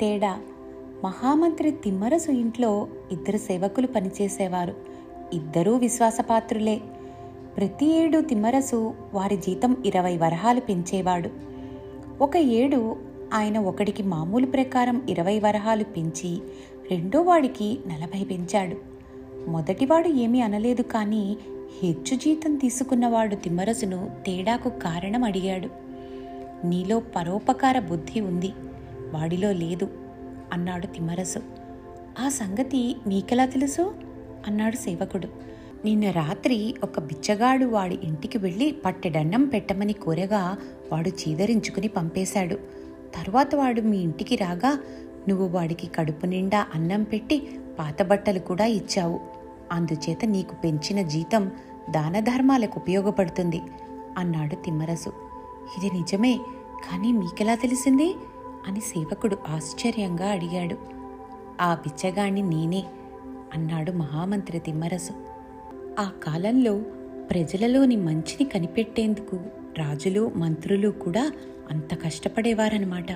తేడా. మహామంత్రి తిమ్మరసు ఇంట్లో ఇద్దరు సేవకులు పనిచేసేవారు. ఇద్దరూ విశ్వాసపాత్రులే. ప్రతి ఏడు తిమ్మరసు వారి జీతం ఇరవై వరహాలు పెంచేవాడు. ఒక ఏడు ఆయన ఒకడికి మామూలు ప్రకారం ఇరవై వరహాలు పెంచి రెండో వాడికి నలభై పెంచాడు. మొదటివాడు ఏమీ అనలేదు కానీ హెచ్చు జీతం తీసుకున్నవాడు తిమ్మరసును తేడాకు కారణం అడిగాడు. నీలో పరోపకార బుద్ధి ఉంది. వాడిలో లేదు అన్నాడు తిమ్మరసు. ఆ సంగతి మీకెలా తెలుసు? అన్నాడు సేవకుడు. నిన్న రాత్రి ఒక బిచ్చగాడు వాడి ఇంటికి వెళ్ళి పట్టెడన్నం పెట్టమని కోరగా వాడు చీదరించుకుని పంపేశాడు. తరువాత వాడు మీ ఇంటికి రాగా నువ్వు వాడికి కడుపు నిండా అన్నం పెట్టి పాత బట్టలు కూడా ఇచ్చావు. అందుచేత నీకు పెంచిన జీతం దాన ధర్మాలకు ఉపయోగపడుతుంది అన్నాడు తిమ్మరసు. ఇది నిజమే కానీ మీకెలా తెలిసింది? అని సేవకుడు ఆశ్చర్యంగా అడిగాడు. ఆ బిచ్చగాణ్ణి నేనే అన్నాడు మహామంత్రి తిమ్మరసు. ఆ కాలంలో ప్రజలలోని మంచిని కనిపెట్టేందుకు రాజులు మంత్రులు కూడా అంత కష్టపడేవారనమాట